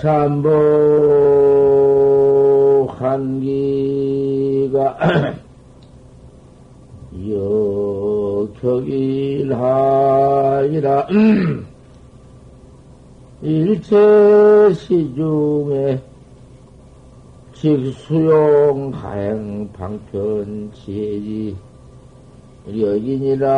참보 한기가 여격일하이라. 일체 시중에 직수용 가행 방편 지혜지. 여긴이라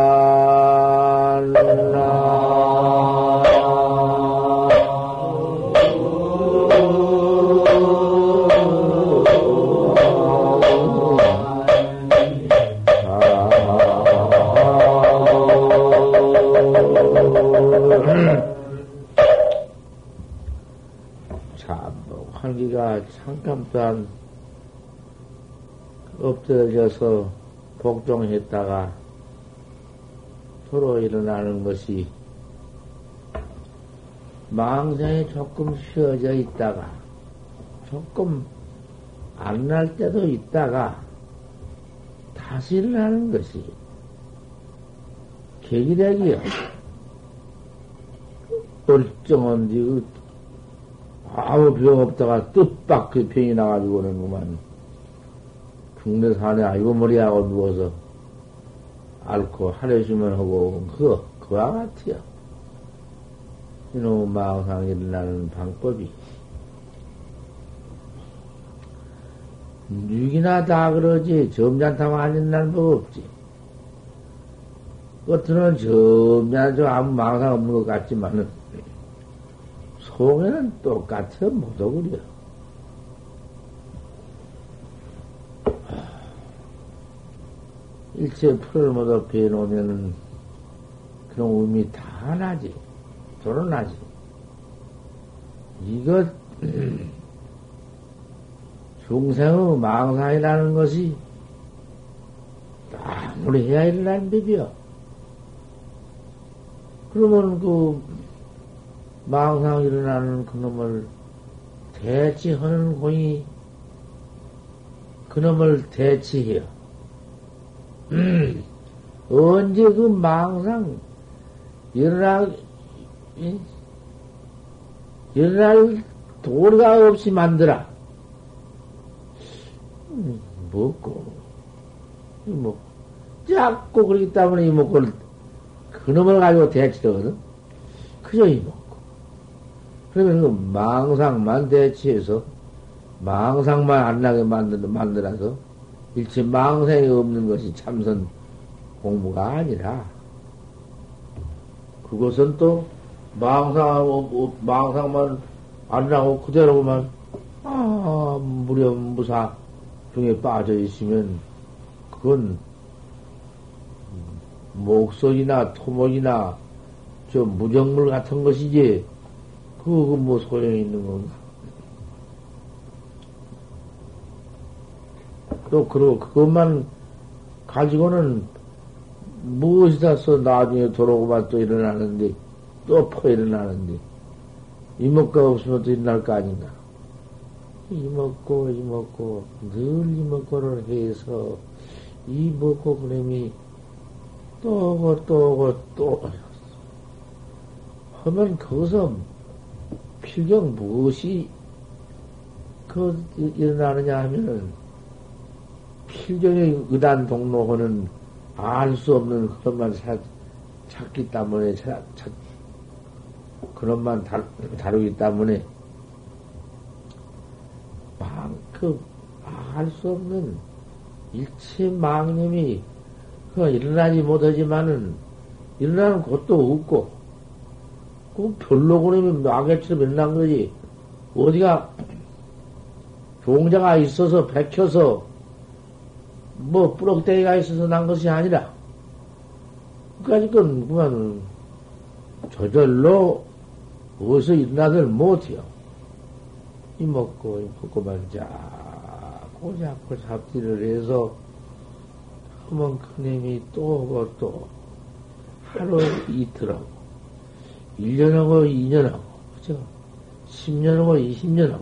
환기가 잠깐 또한 엎드려져서 복종했다가 서로 일어나는 것이 망상에 조금 쉬어져 있다가 조금 안 날 때도 있다가 다시 일어나는 것이 계기력이요. 얼쩡한데 그 아무 병 없다가 뜻밖 그 병이 나가지고는 그만 중대산에 아이고 머리하고 누워서 앓고 하려시면 하고 그거 그와 같아요. 이놈 망상 일어나는 방법이 육이나 다 그러지 점잖다고 안 일어나는 법 없지. 겉으로는 점잖죠 아무 망상 없는 것 같지만은 속에는 똑같아 못오그려. 일체 풀을 모두 베놓으면은 그런 의미 다 나지. 드러나지. 이것, 중생의 망상이라는 것이 아무리 해야 일어나는 법이야. 그러면 그 망상 일어나는 그놈을 대치하는 공이 그놈을 대치해요. 음, 언제 그 망상 일어나 일어날 도리가 없이 만들어. 음, 먹고 뭐 자꾸 그렇기 때문에 이먹고를 그놈을 가지고 대치하거든. 그저 이먹. 그러면 그 망상만 대치해서 망상만 안 나게 만들, 만들어서 일체 망상이 없는 것이 참선 공부가 아니라 그것은 또 망상, 망상만 안 나고 그대로만 아, 무렴무사 중에 빠져 있으면 그건 목석이나 토목이나 저 무정물 같은 것이지 그거 뭐 소용이 있는 건가? 또, 그리고 그것만 가지고는 무엇이다 써 나중에 돌아오고만 또 일어나는데, 또 퍼 일어나는데, 이먹가 없으면 또 일어날 거 아닌가? 이먹고, 이먹고, 늘 이먹고를 해서, 이먹고 그놈이 또 오고, 또 오고, 또, 하면 거기서 필경 무엇이 그 일어나느냐 하면은 필경의 의단 동로호는 알 수 없는 그것만 찾기 때문에 찾, 다, 다루기 때문에 그알 수 없는 일체 망념이 그 일어나지 못하지만은 일어나는 곳도 없고 그 별로 그러면 마개처럼 일어난 거지. 어디가 종자가 있어서 백혀서 뭐 뿌럭대기가 있어서 난 것이 아니라 그까짓 건 그만 저절로 어디서 일어나들 못해요. 이 먹고 이 먹고만 자꾸 자꾸 잡지를 해서 큰 힘이 또또 하루 이틀하고 1년하고 2년하고, 그죠? 10년하고 20년하고,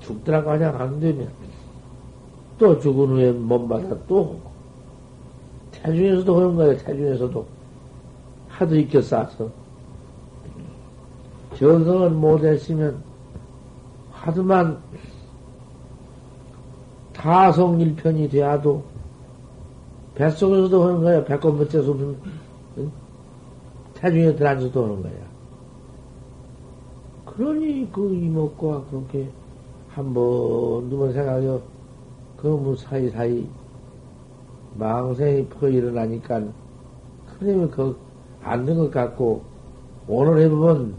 죽더라고 하냐 안 되면, 또 죽은 후에 몸받아 또 태중에서도 그런 거예요, 태중에서도. 하도 익혀 싸서. 전성을 못했으면, 하지만 타성일편이 돼야도 뱃속에서도 하는 거야. 배꼽 밑에 숨, 응? 태중에 들어앉아도 하는 거야. 그러니 그 이목과 그렇게 한번 두번 생각해요. 그뭐 사이사이 망생이 퍼 일어나니까 그러면 그 안 된 것 같고 오늘 해보면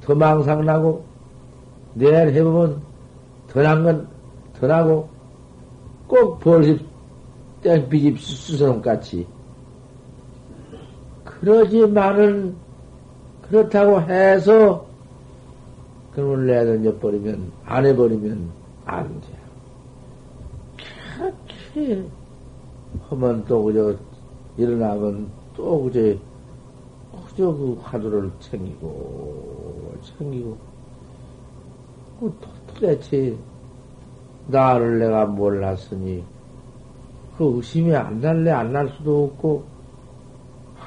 더 망상 나고 내일 해보면 더 난 건 더 나고 꼭 벌집 땡비집 수수놈 같이 그러지만은 그렇다고 해서 그걸 내던져 버리면 안 해버리면 안 돼. 그렇게 하면 또 그저 일어나면 또 그저 그저 그 화두를 챙기고 챙기고 그 도대체 나를 내가 몰랐으니 그 의심이 안 날래? 안 날 수도 없고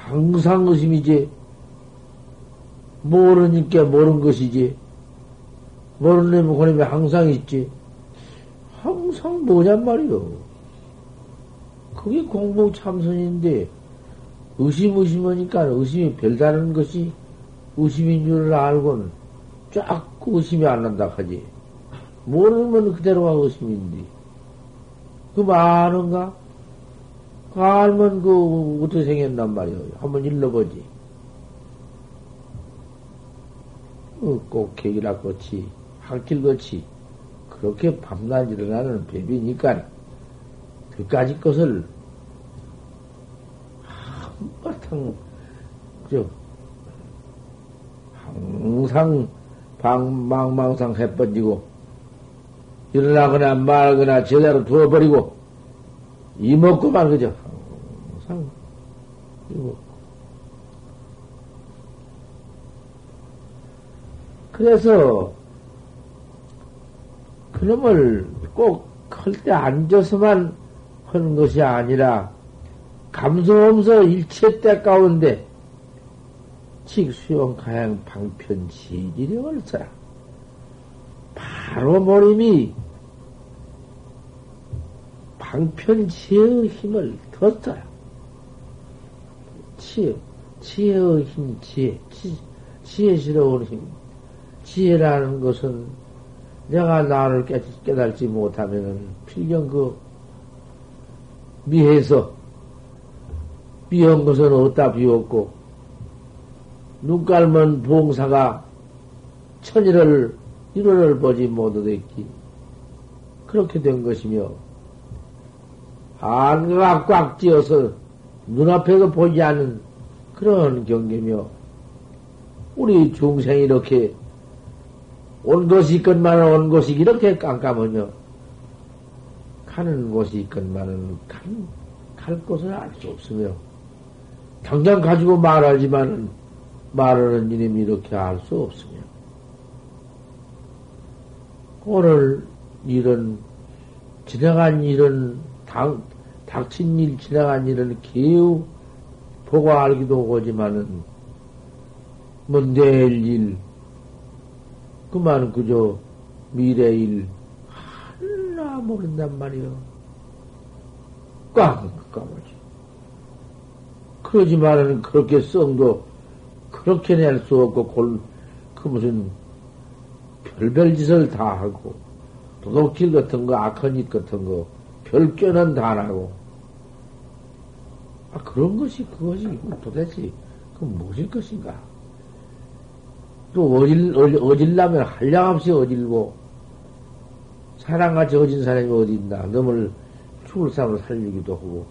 항상 의심이지 모르니까 모르는 것이지. 모르는 놈은 그놈이 항상 있지. 항상 뭐냔 말이요 그게 공부 참선인데 의심 의심하니까 의심이 별다른 것이 의심인 줄을 알고는 쫙 의심이 안 난다 하지. 모르면 그대로가 의심인데. 그 많은가? 알면 그 어떻게 생겼단 말이오. 한번 일러보지. 어, 꼭 학길 것이, 그렇게 밤낮 일어나는 법이니까, 그까지 것을, 한바탕, 저, 항상 방망망상 해번지고, 일어나거나 말거나 제대로 두어버리고, 이먹고만 그죠. 항상, 이먹고. 그래서, 그놈을 꼭 할 때 앉아서만 하는 것이 아니라, 감성하면서 일체 때 가운데, 직 수용 가양 방편 지지력을 써라. 바로 모임이 방편지혜의 힘을 더 써요. 지혜, 지혜의 힘, 지혜, 지, 지혜스러운 힘. 지혜라는 것은 내가 나를 깨, 깨달지 못하면은 필경 그 미해서 미한 것은 어디다 비웠고 눈깔먼 봉사가 천일을 일월을 보지 못하겠기 그렇게 된 것이며 안가가 꽉 찌어서 눈앞에도 보지 않는 그런 경계며, 우리 중생이 이렇게 온 것이 있건만은 온 곳이 이렇게 깜깜하며, 가는 곳이 있건만은 간, 갈 곳을 알 수 없으며, 당장 가지고 말하지만은 말하는 이름이 이렇게 알 수 없으며, 오늘 이런, 지나간 일은 당, 닥친 일, 지나간 일을 개우 보고 알기도 오지만은, 뭐, 내일 일, 그만 그저 미래 일, 하나 모른단 말이요. 꽉깜깜하지. 그러지만은 그렇게 썽도 그렇게 낼 수 없고, 골, 그 무슨 별별 짓을 다 하고, 도둑질 같은 거, 악한 짓 같은 거, 별견은 다 나고, 아, 그런 것이 그것이 도대체 그 무엇일 것인가? 또 어질, 어질 라면 한량없이 어질고, 사랑같이 어진 사람이 어디 있나? 너을 죽을 사람을 살리기도 하고,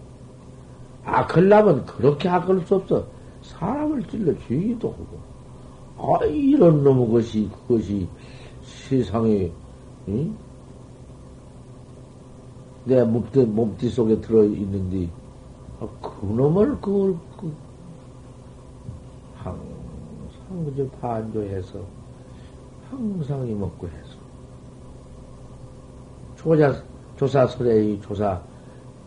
악을라면 그렇게 악할 수 없어. 사람을 찔러 죽이기도 하고, 아, 이런 놈의 것이, 그것이 세상에, 응? 내 몸띠, 몸띠 속에 들어있는데, 아, 그놈을 그걸 그 항상 그저 반조해서 항상 이먹고 해서. 조사 조사설의 조사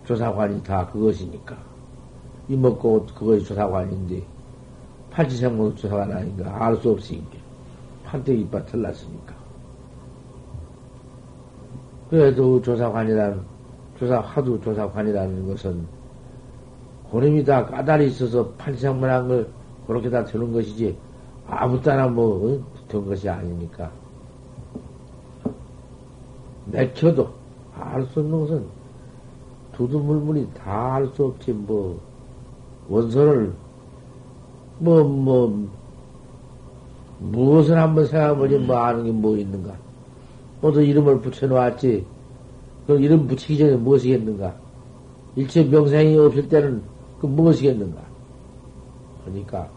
조사관이 다 그것이니까. 이먹고 그것이 조사관인데 팔지생모 조사관 아닌가 알 수 없으니까 판때기 이빨 틀났으니까. 그래도 조사관이라는, 조사, 하도 조사관이라는 것은 고름이 다 까다리 있어서 판상만한 걸 그렇게 다 드는 것이지 아무 따나 뭐, 된 것이 아니니까. 맥혀도 알 수 없는 것은 두두물물이 다 알 수 없지, 뭐, 원선을, 뭐, 뭐, 무엇을 한번 생각해보지 뭐 아는 게 뭐 있는가. 모두 이름을 붙여놓았지. 그럼 이름 붙이기 전에 무엇이겠는가? 일체 명생이 없을 때는 그 무엇이겠는가? 그러니까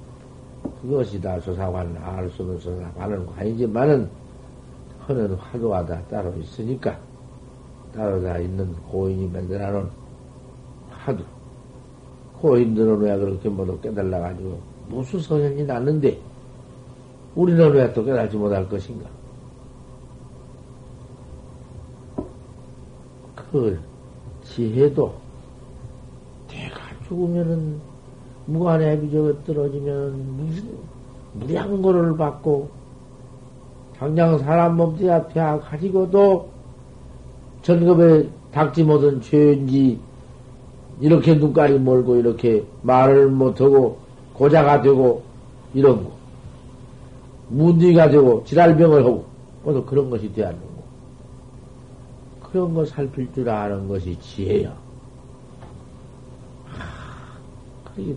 그것이 다 조사관, 알 수 없는 조사관은 관이지만은 하는 화두하다 따로 있으니까 따로 다 있는 고인이 만들어놓은 화두. 고인들은 왜 그렇게 모두 깨달아가지고 무슨 성현이 났는데 우리는 왜 또 깨달지 못할 것인가? 그 지혜도 죽으면은 무관의 비적에 떨어지면 무슨 무량고를 받고 당장 사람 몸뚱이 앞에 가지고도 전급에 닥지 못한 죄인지 이렇게 눈깔이 멀고 이렇게 말을 못하고 고자가 되고 이런 거 문제가 되고 지랄병을 하고 모두 그런 것이 되었는 거 그런 거 살필 줄 아는 것이 지혜야.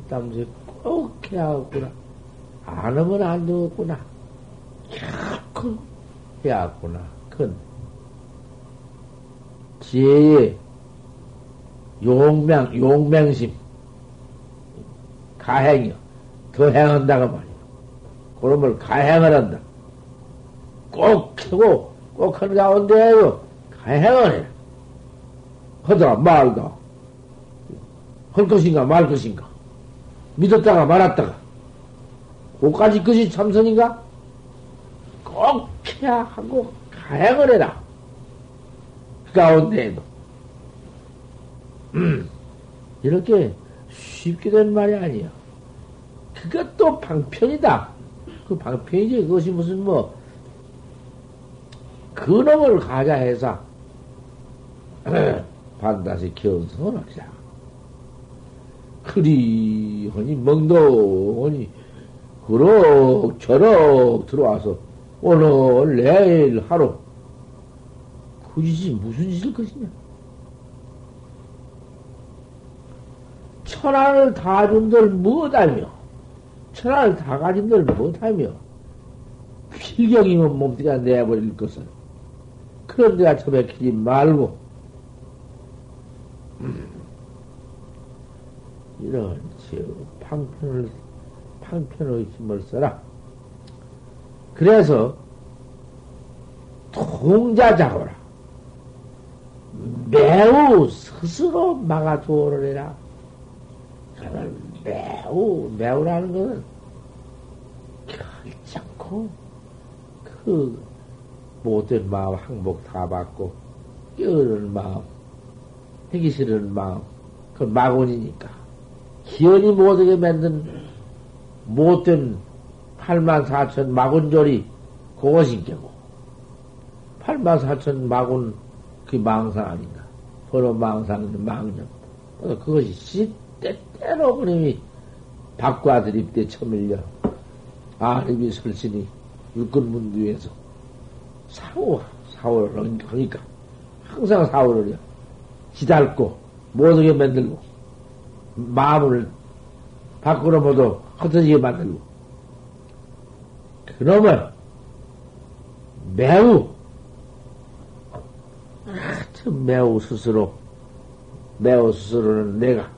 때문에 꼭 해야겠구나. 안 하면 안 되겠구나. 결코 해야겠구나. 큰 지혜의 용맹, 용맹심, 가행이요. 더 행한다고 말이요. 그런 걸 가행을 한다. 꼭 하고, 꼭 하는 가운데에도 가행을 해. 하다, 말다. 할 것인가, 말 것인가. 믿었다가 말았다가. 그까지 것이 참선인가? 꼭 해야 하고 가행을 해라. 그 가운데에도. 음, 이렇게 쉽게 된 말이 아니야. 그것도 방편이다. 그 방편이지. 그것이 무슨 뭐, 근엄을 가자 해서, 반드시 견성을 하자. 그리하니 멍덩하니 그럭저럭 들어와서 오늘 내일 하루 그 짓이 무슨 짓일 것이냐? 천안을 다 준들 못하며 천안을 다 가진들 못하며 필경이면 몸뚱이가 내버릴 것은 그런 데가 처박히지 말고 이런 방편을 방편의 힘을 써라. 그래서 통자자고라. 매우 스스로 막아두어를 해라. 저는 매우, 매우라는 것은 결정코 그 못된 마음 항복 다 받고 깨어는 마음, 하기 싫은 마음, 그 마곤이니까. 기연이 못하게 만든 못된 8만 4천 마곤조리 그것이 경고 8만 4천 마곤 그 망상 아닌가. 번호 망상은 망념. 그것이 시때때로 그놈이 밖과 드립대 처밀려. 아립이 설신이 육근문두에서 사후, 사후를 하니까 항상 사후를 해. 지달고, 못하게 만들고, 마음을 밖으로 모두 흩어지게 만들고. 그놈은 매우 하여튼 매우 스스로, 매우 스스로는 내가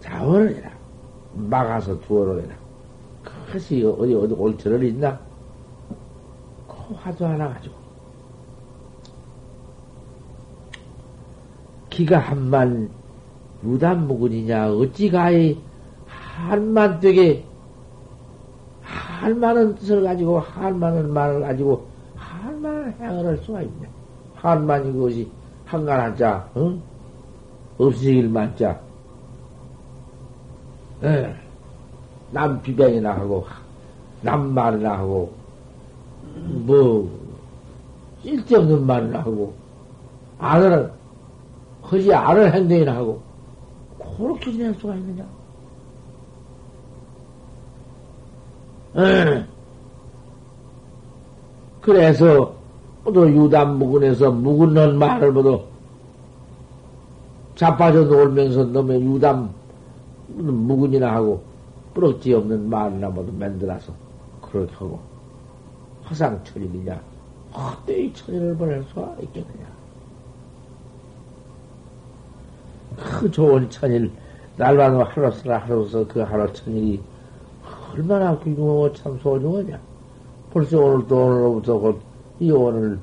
자원을 해라. 막아서 두어로 해라. 그것이 어디, 어디 올처를 있나? 그 화두 하나 가지고. 기가 한만 무단무근이냐, 어찌 가히 한만 되게, 한만은 뜻을 가지고, 한만은 말을 가지고, 한만을 행을 할 수가 있냐. 한만이 그것이 한간 한자, 응? 없으길 만자. 예. 남 비변이나 하고, 남 말이나 하고, 뭐, 쓸데없는 말을 하고, 아는, 허지 아는 행동이나 하고, 그렇게 지낼 수가 있느냐? 그래서, 또 유담 묵은에서 묵은 말을 모두 자빠져 놀면서 놈의 유담 묵은이나 하고 뿌럭지 없는 말이나 모두 만들어서 그렇게 하고 화상천일이냐 헛되이 천일을 보낼 수가 있겠느냐 그 좋은 천일 날만 하루 쓰라 하루서 그 하루 천일이 얼마나 귀중하고 참 소중하냐. 벌써 오늘도 오늘부터 곧 이 오늘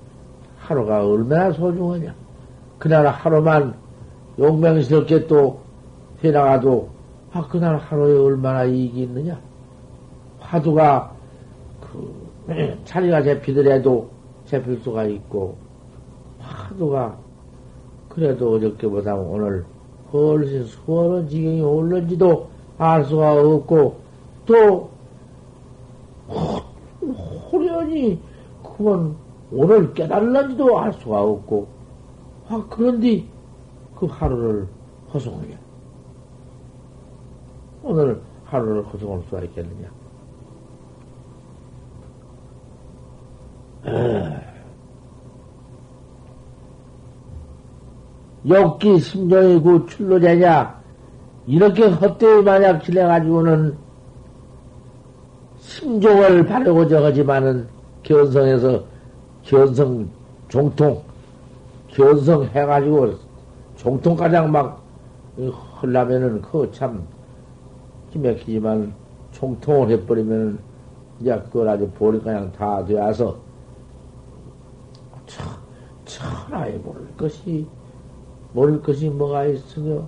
하루가 얼마나 소중하냐. 그날 하루만 용맹스럽게 또 해나가도 아 그날 하루에 얼마나 이익이 있느냐. 화두가 그 자리가 잡히더라도 잡힐 수가 있고 화두가 그래도 어저께보다 오늘 훨씬 수월한 지경이 올는지도 알 수가 없고 또 호련히 그건 오늘 깨달는지도 알 수가 없고 아 그런데 그 하루를 허송하게. 오늘 하루를 허송할 수가 있겠느냐 욕기 심정이 구 출로되냐 이렇게 헛되이 만약 지내가지고는 심종을 바르고자 하지만은 견성에서 견성 종통 견성 해가지고 종통가장 막 흘라면은 그참 기맥히지만 총통을 해버리면은 이제 그걸 아주 보리 그냥 다 되어서 천하에 모를. 것이 모를 것이 뭐가 있으며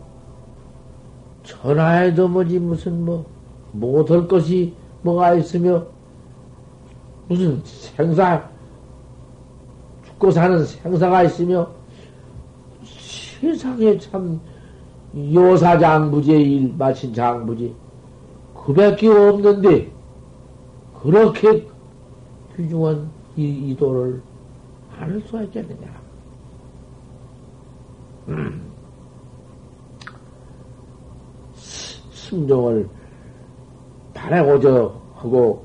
천하에도 뭐지 무슨 뭐 못할 것이 뭐가 있으며 무슨 생사 죽고 사는 생사가 있으며 세상에 참 요사 장부지의 일 마친 장부지 그밖에 없는데 그렇게 귀중한 이, 이 도를 안을 수가 있겠느냐? 음. 심정을 바라고저 하고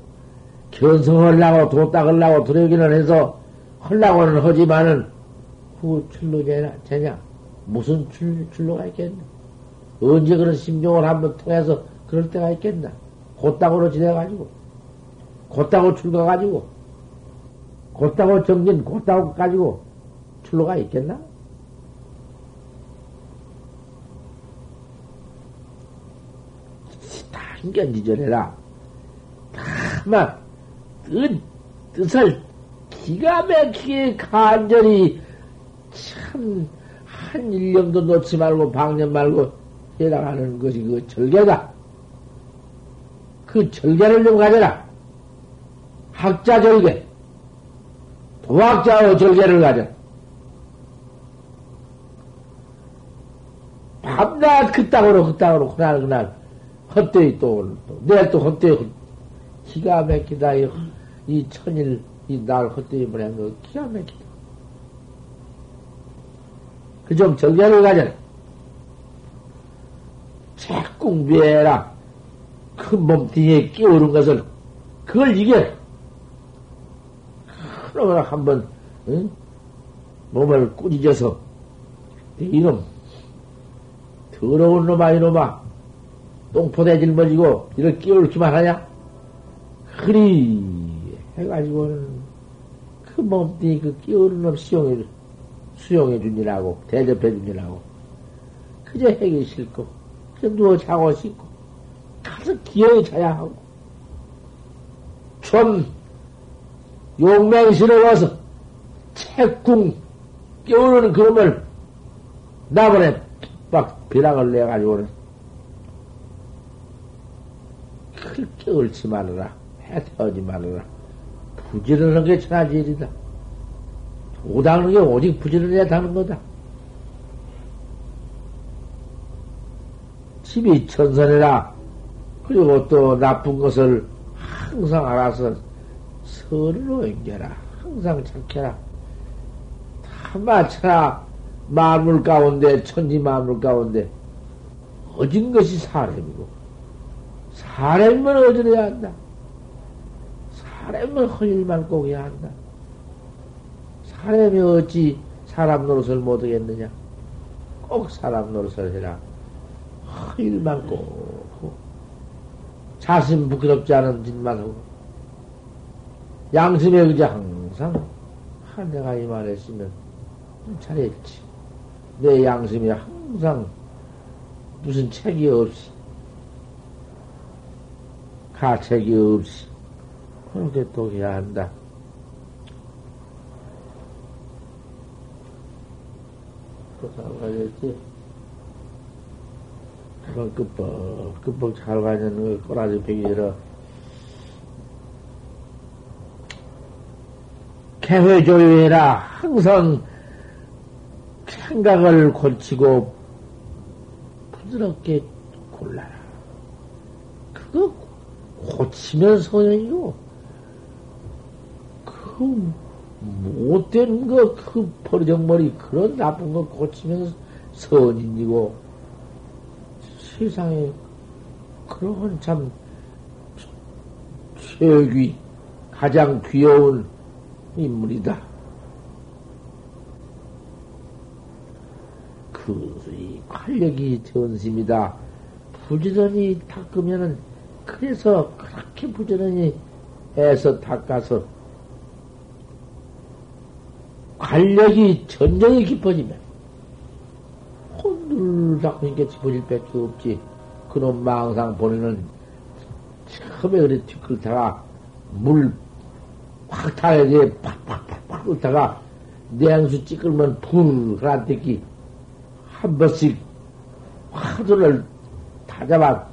견성하려고 도닦으려고 들어오기는 해서 하려고는 하지만은 그 출로 되냐? 무슨 출, 출로가 있겠나? 언제 그런 심정을 한번 통해서 그럴 때가 있겠나? 곧다고로 지내가지고, 곧다고 출가가지고, 곧다고 정진, 곧다고 가지고 출로가 있겠나? 단견지전해라. 다만, 뜻, 뜻을 기가 막히게 간절히 참, 한 일념도 놓지 말고, 방념 말고, 해나가는 것이 그 절개다. 그 절개를 좀 가져라. 학자 절개. 도학자의 절개를 가져. 밤낮 그 땅으로 그 땅으로 그날 그날 헛되이 또 내일 또 헛되이 기가 막히다 이, 이 천일 이 날 헛되이 보낸 거 기가 막히다. 그좀 절개를 가져라. 자꾸 매라 큰 몸뚱이에 끼우는 것을 그걸 이겨. 그러나 한번 응? 몸을 꾸짖어서 이놈 더러운 놈아 이놈아 똥포대 짊어지고 이를 끼울 기만 하냐? 그리. 해가지고는 그 몸뚱이 그 끼우는 놈 수용해 수용해 주니라고 대접해 주니라고. 그저 해기 싫고 그저 누워 자고 싶고 가서 기어이 자야 하고. 좀 용맹실에 와서 채궁 깨우는 그놈을 나번에 막 비락을 내가지고는 그렇게 옳지 말아라. 해태하지 말아라. 부지런한 게 천하지일이다. 도닦는 게 오직 부지런해야 다는 거다. 집이 천선이라 그리고 또 나쁜 것을 항상 알아서 서로 옮겨라. 항상 착해라. 차마차나 만물 가운데, 천지 만물 가운데, 어진 것이 사람이고, 사람이면 어지러야 한다. 사람이면 허일만 꼭 해야 한다. 사람이 어찌 사람 노릇을 못하겠느냐? 꼭 사람 노릇을 해라. 허일만 꼭 자신 부끄럽지 않은 짓만 하고 양심에 의자 항상 한 내가 이 말했으면 잘했지. 내 양심이 항상 무슨 책이 없이 가책이 없이 그렇게 또 해야 한다. 또잘 가야지. 그건 끄뻑, 끄뻑 잘 가는 거 꼬라지 베기라. 개회조유해라. 항상 생각을 고치고 부드럽게 골라라. 그거 고 치면 소용이요. 그 못된 거, 그 버정머리, 그런 나쁜 거 고치면 선인이고, 세상에 그런 참 최귀, 가장 귀여운 인물이다. 그, 활력이 전심이다. 부지런히 닦으면은, 그래서 그렇게 부지런히 해서 닦아서, 관력이 전정이 깊어지면, 혼들 닦으니까 깊어질 밖에 없지. 그놈 망상 보내는, 처음에 그래 뒤끌다가, 물, 확 타야지, 팍팍팍팍 끓다가, 냉수 찌끌면 불, 그란테기, 한 번씩 화두를 다 잡아,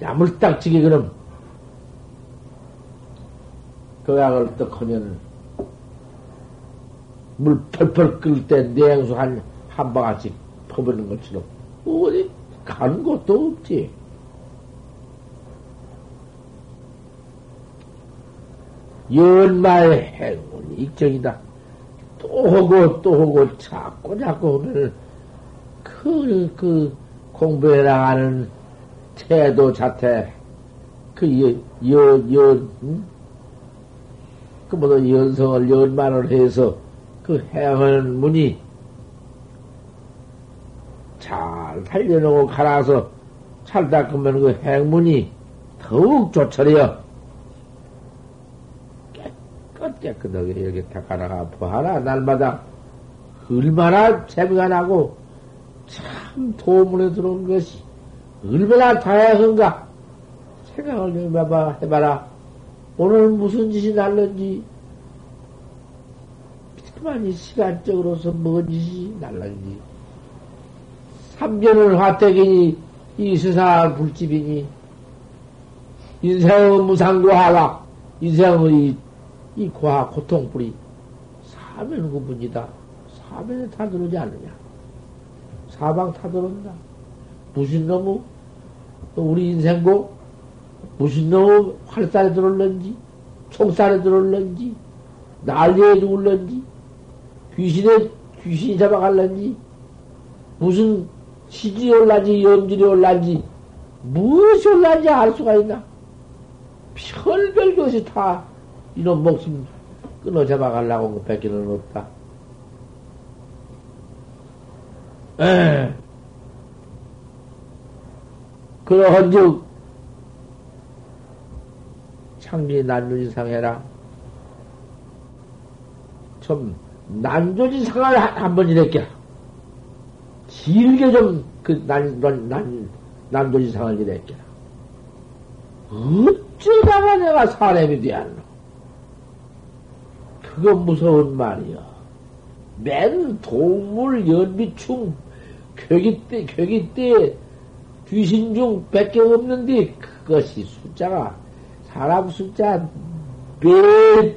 야물딱지게 그럼, 그 약을 떡 하면, 물 펄펄 끓을 때 냉수 한, 한 바가지 퍼버리는 것처럼, 어디 가는 곳도 없지. 연마의 행운이 익정이다. 또 하고 또 하고 자꾸 자꾸 하면 그, 그 공부해 나가는 태도 자태 그 연, 연, 연, 응? 그 모두 연성을 연만을 해서 그 행하는 문이 잘 살려놓고 갈아서 잘 닦으면 그 행문이 더욱 좋처려. 깨끗 깨끗하게 이렇게 닦아나가 보하라 날마다 얼마나 재미가 나고 참 도움을 들어온 것이 얼마나 다양한가 생각을 좀 해봐, 해봐라. 오늘 무슨 짓이 날는지 그만이 시간적으로서 뭔 짓이 날는지 삼견은 화택이니 이 세상 불집이니 인생의 무상고하가 인생의 이 고하 고통뿌리 사면 그분이다. 사면에 다 들어오지 않느냐? 사방 다 들어온다. 무슨 놈의 우리 인생고 무슨 놈의 활살에 들어올는지 총살에 들어올는지 난리에 죽을는지 귀신에 귀신이 잡아갈는지 무슨 시질이 올란지 염질이 올란지 무엇이 올란지 알 수가 있나? 별별 것이 다 이놈 목숨 끊어 잡아가려고 그 뺏기는 없다. 에. 그러한즉 창비 난조지상해라. 좀 난조지상을 한번 이랬게 길게 좀 그 난, 난, 난, 난조지상을 이랬게 어쩌다가 내가 사람이 되었노? 그거 무서운 말이야. 맨 동물, 연비충, 괴기 때, 괴기 때, 귀신 중 밖에 없는데, 그것이 숫자가, 사람 숫자, 매,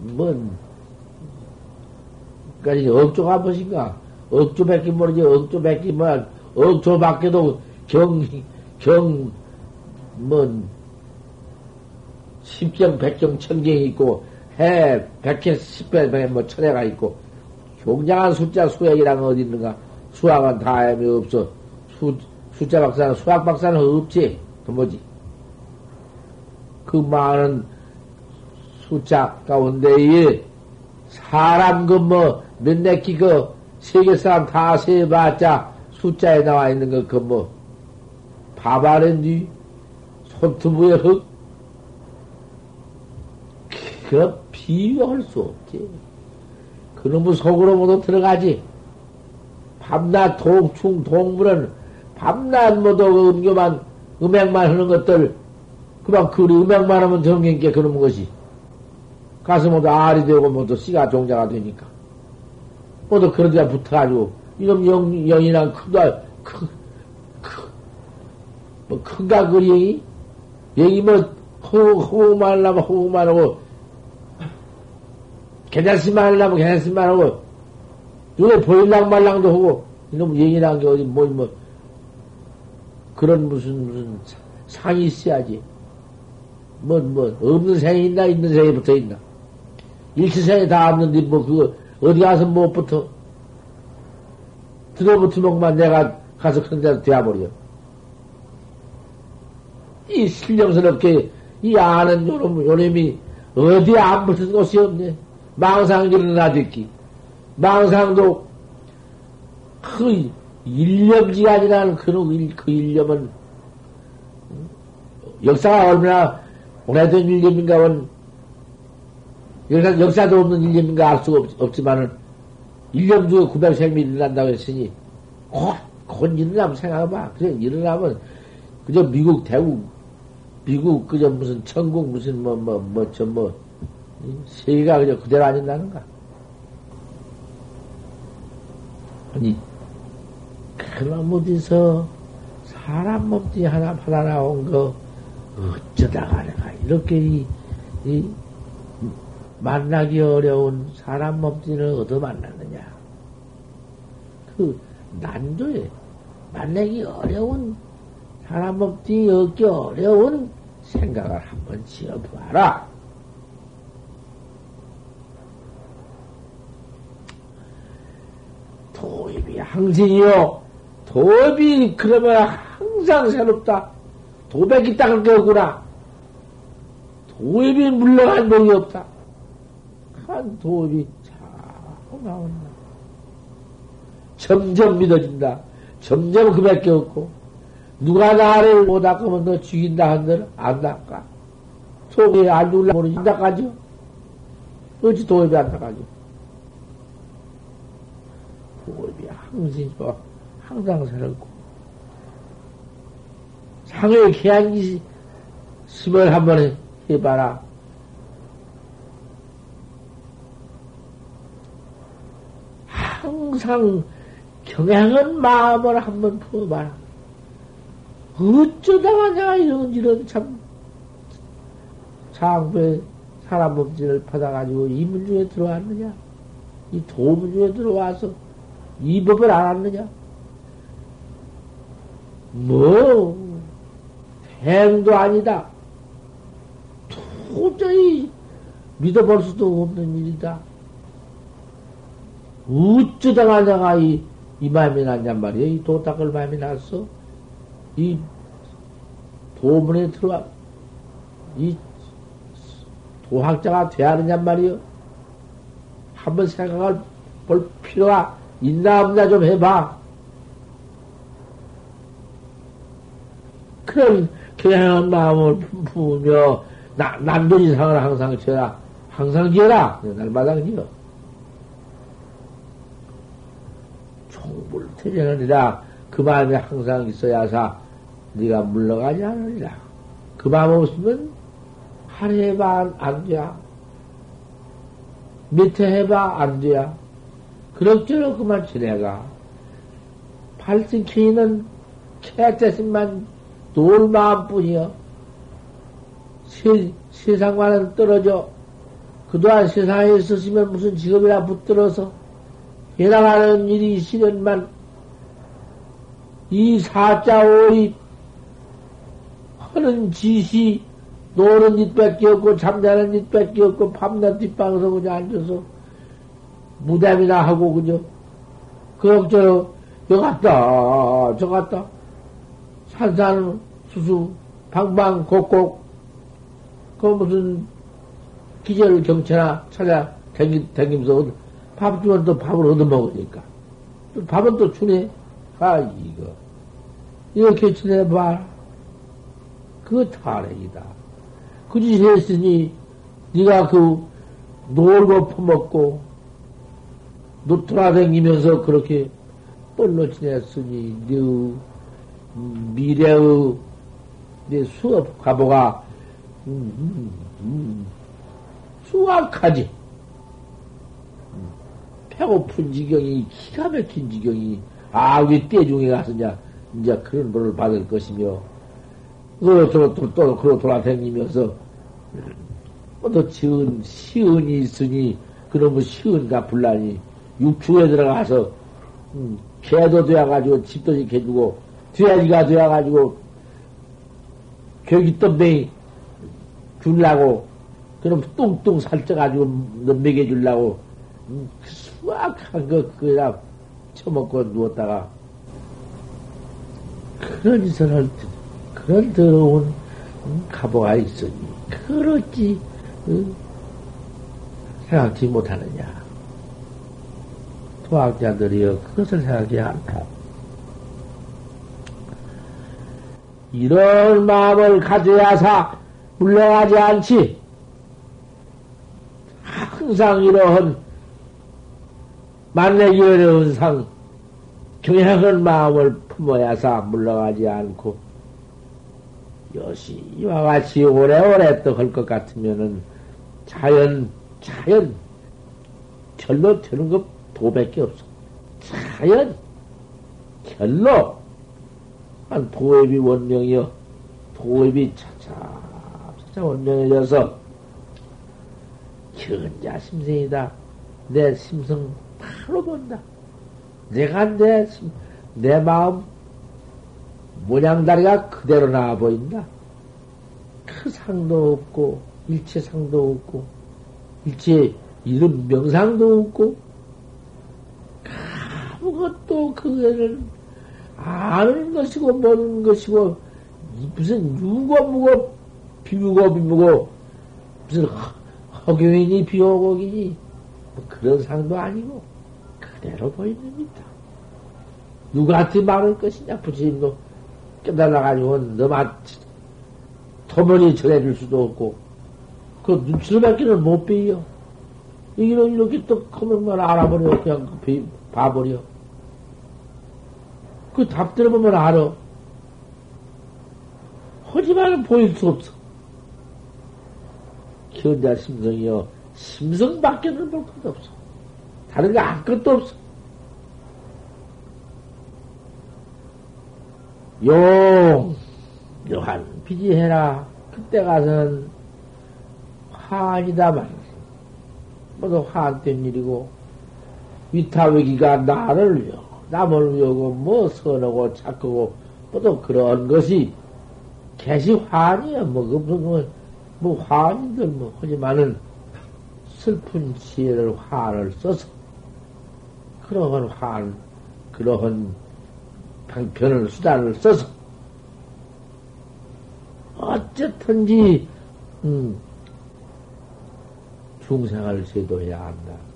뭔, 그니까 억조 한 번인가? 억조 밖에 모르지, 억조 밖에 뭐, 억조 밖에도 경, 경, 뭔, 십경, 백경, 천경이 있고, 해, 백회, 십배, 뭐, 천회가 있고, 굉장한 숫자 수액이란 어디 있는가? 수학은 다함이 없어. 수, 숫자 박사는, 수학 박사는 없지. 그 뭐지? 그 많은 숫자 가운데에 사람 그 뭐, 몇몇 끼그 세계 사람 다 세봤자 숫자에 나와 있는 거 그 뭐, 밥알은뒤 손투부의 흙? 그 비교할 수 없지. 그놈의 속으로 모두 들어가지. 밤낮 동충 동물은 밤낮 모두 그 음교만 음행만 하는 것들 그만 그 음행만 하면 정경께 그런 것이. 가서 모두 알이 되고 모두 씨가 종자가 되니까. 모두 그런 데가 붙어가지고 이놈 영, 영이랑 크다 크, 크, 뭐 큰가 그 영이? 영이 뭐 호흡, 호흡만 하려면 호흡만 하고 괜찮으면 하려면 괜찮으면 하고, 눈에 보일랑 말랑도 하고, 이놈 얘기란 게 어디, 뭐, 뭐, 그런 무슨, 무슨, 상이 있어야지. 뭐, 뭐, 없는 생이 있나, 있는 생이 붙어 있나. 일치생이 다 없는데, 뭐, 그거, 어디 가서 못뭐 붙어. 들어붙으면만 내가 가서 그런 데서 되어버려. 이 신령스럽게, 이 아는 요놈, 요놈이 어디에 안 붙은 곳이 없네. 망상기를 나듣기. 망상도 그 일념지간이라는 그, 그 일념은 역사가 얼마나 오래된 일념인가는 역사, 역사도 없는 일념인가 알 수가 없, 지만은 일념 중에 900생이 일어난다고 했으니 곧, 곧 일어나면 생각해봐. 그래 일어나면 그저 미국 대국 미국 그저 무슨 천국 무슨 뭐 뭐 뭐 저뭐 세계가 그저 그대로 아닌다는가? 아니, 그럼 어디서 사람 몸뚱이 하나 받아 나온 거, 어쩌다가 내가 이렇게 이, 이 만나기 어려운 사람 몸뚱이를 얻어 만났느냐. 그 난조에 만나기 어려운 사람 몸뚱이 얻기 어려운 생각을 한번 지어봐라. 도입이 항신이요. 도입이 그러면 항상 새롭다. 도백이 닦을 게 없구나. 도입이 물러간 법이 없다. 한 도입이 자꾸 나온다. 점점 믿어진다. 점점 그밖에 없고, 누가 나를 못 닦으면 너 죽인다 한들 안 닦아. 속에 안 죽을라 모르지. 안 닦아죠? 어찌 도입이 안 닦아죠? 도입이 항상 좋아. 항상 새롭고. 상의 계한기 심을 한번 해봐라. 항상 경향한 마음을 한번 품어봐라. 어쩌다가 내가 이런, 이런 참, 장부에 사람 몸짓을 받아가지고 이문 중에 들어왔느냐? 이 도문 중에 들어와서 이 법을 알았느냐? 뭐, 행도 아니다. 도저히 믿어볼 수도 없는 일이다. 어쩌다가 내가 이, 이 마음이 났냔 말이야. 이 도닦을 마음이 났어. 이 도문에 들어와, 이 도학자가 돼야 하느냔 말이요. 한번 생각을 볼 필요가 있나 없나 좀 해봐. 그런 그냥 마음을 품으며 나, 남도지상을 항상 지어라. 항상 지어라. 날마다 지어. 총불 태전하리라. 그 마음이 항상 있어야사 네가 물러가지 않으리라. 그 마음 없으면 하루 해봐 안 돼. 밑에 해봐 안 돼. 그럭저럭 그만 지내가. 발생키는 캐대신만 놀 마음뿐이여. 세, 세상과는 떨어져. 그동안 세상에 있었으면 무슨 직업이나 붙들어서 해나가는 일이 있으련만 이 사자 오입 하는 짓이 노는 짓밖에 없고, 잠자는 짓밖에 없고, 밤낮 뒷방에서 그냥 앉아서, 무담이나 하고, 그죠? 그럭저럭, 여 갔다, 저 갔다. 산산, 수수, 방방, 곡곡, 그 무슨, 기절 경찰나 찾아 댕기, 댕기면서 밥 주면 또 밥을 얻어먹으니까. 또 밥은 또 주네. 아, 이거. 이렇게 지내봐. 그거 탈핵이다. 그 짓을 했으니, 네가 그, 놀고 퍼먹고, 노 돌아다니면서 그렇게 뻘로 지냈으니, 네 미래의, 내 수업 과보가, 음, 음, 음, 수악하지. 배고픈 지경이, 기가 막힌 지경이, 아, 우리 떼중에 가서 이제, 이제 그런 벌을 받을 것이며, 그, 또, 또, 또, 그러 돌아다니면서, 또, 지은, 시은이 있으니, 그놈의 시은과 불란이, 육축에 들어가서, 음, 개도 되어가지고, 집도 지켜주고, 돼지가 되어가지고, 격이덤뱅이 줄라고, 그럼 뚱뚱 살쪄가지고 먹여주려고 음, 수확한 거 그냥 처먹고 누웠다가 그런 짓을 할 때, 그런 더러운 가보가 있으니? 그렇지 응? 생각지 못하느냐? 도학자들이여 그것을 생각지 않다 이런 마음을 가져야사 물러가지 않지. 항상 이러한 만나기 어려운 상, 경향한 마음을 품어야사 물러가지 않고, 여시 이와 같이 오래오래 또 할 것 같으면은 자연, 자연, 결로 되는 것 도밖에 없어. 자연, 결로, 한 도입이 원명이여, 도입이 차차, 차차 원명해져서, 현자 심성이다. 내 심성 바로 본다. 내가 내, 내 마음 모양다리가 그대로 나와 보인다. 그 상도 없고, 일체 상도 없고, 일체 이름 명상도 없고, 아무것도 그거를 아는 것이고, 모르는 것이고, 무슨 유고 무고, 비무고 비무고, 무슨 허교인이 비호곡이니 뭐 그런 상도 아니고 그대로 보입니다. 누구한테 말할 것이냐 부처님도 깨달아가지고 너만 토면이 전해줄 수도 없고 그 눈치를 밖에는 못 빼요. 이기는 이렇게 또 커면만 알아버려 그냥 그 봐버려. 그 답 들어보면 알아. 하지만 보일 수 없어. 현자 심성이요. 심성밖에는 볼 것도 없어. 다른 게 아무것도 없어. 용, 요한 비지해라. 그때 가서는 화이다만 모두 화한된 일이고, 위타위기가 나를 남을 위하고, 뭐 선하고 착하고, 모두 그런 것이 개시 화이야 뭐, 그, 뭐, 뭐 화인들 뭐 하지만은 슬픈 지혜를 화를 써서 그러한 화 그러한 방편을 수단을 써서 어쨌든지 음, 중생을 제도해야 한다.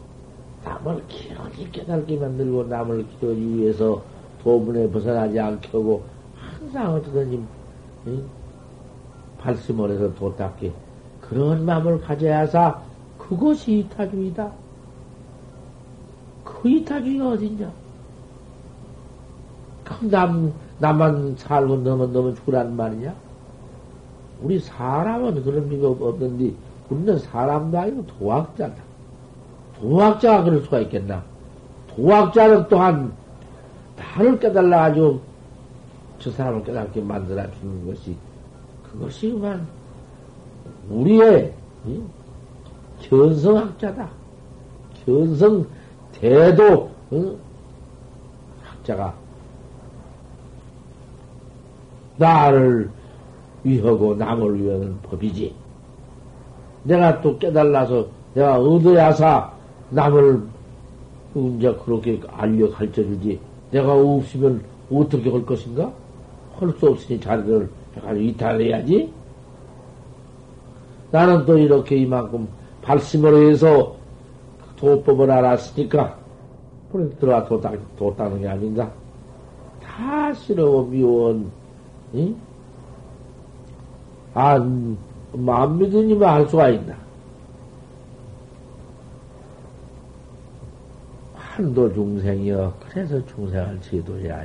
남을 기어이 깨달게 만들고 남을 기어이 위해서 도문에 벗어나지 않게 하고 항상 어쨌든지 음, 발심을 해서 도닦게 그런 마음을 가져야사 그것이 이타주의다. 그 이타주의가 어딨냐? 남, 나만 살고 너만 너만 죽으란 말이냐? 우리 사람은 그런 미가 없는데, 우리는 사람도 아니고 도학자다. 도학자가 그럴 수가 있겠나? 도학자는 또한 나를 깨달아가지고 저 사람을 깨닫게 만들어 주는 것이 그것이 그만 우리의 견성학자다. 견성 대도 어? 학자가 나를 위하고 남을 위하는 법이지. 내가 또 깨달아서 내가 얻어야사 남을 이제 그렇게 알려 가르쳐 주지. 내가 없으면 어떻게 할 것인가? 할 수 없으니 자기를 해가지고 이탈해야지. 나는 또 이렇게 이만큼 발심을 해서 도법을 알았으니까, 들어와 도다, 도다는 게 아닌가? 다 싫어, 미원, 응? 아, 마음 믿으니만 할 수가 있나? 한도 중생이여, 그래서 중생을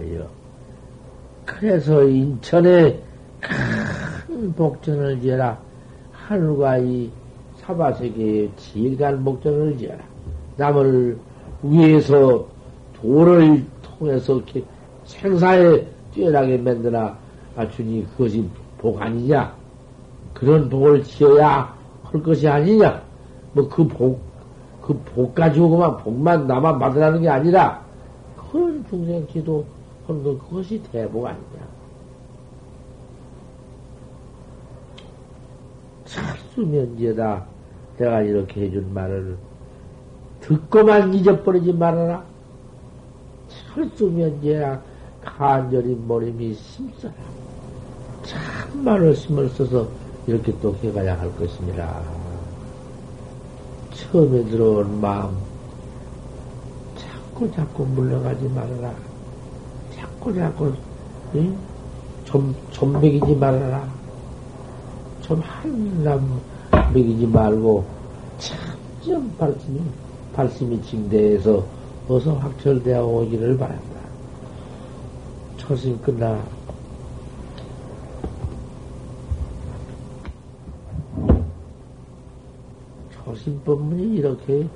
해요. 그래서 인천에 큰 복전을 지어라. 하늘과 이 사바세계의 질간 복전을 지어라. 남을 위해서 도를 통해서 이렇게 생사에 뛰어나게 만드나 아, 주니 그것이 복 아니냐? 그런 복을 지어야 할 것이 아니냐? 뭐 그 복, 그 복 가지고 그만 복만 나만 받으라는 게 아니라 그런 중생 기도 하는 것 그것이 대복 아니냐? 철수면제다. 내가 이렇게 해준 말을 듣고만 잊어버리지 말아라. 철수면제라 간절히 머리미 심써라. 참말로 심을 써서 이렇게 또 해가야 할 것이니라. 처음에 들어온 마음, 자꾸 자꾸 물러가지 말아라. 자꾸 자꾸, 응? 좀, 좀 먹이지 말아라. 좀 한남 먹이지 말고, 참좀 발심이, 발심이 징대해서 어서 확철되어 오기를 바란다. 초심 끝나 초심 법문이 이렇게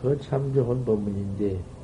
그 참 좋은 법문인데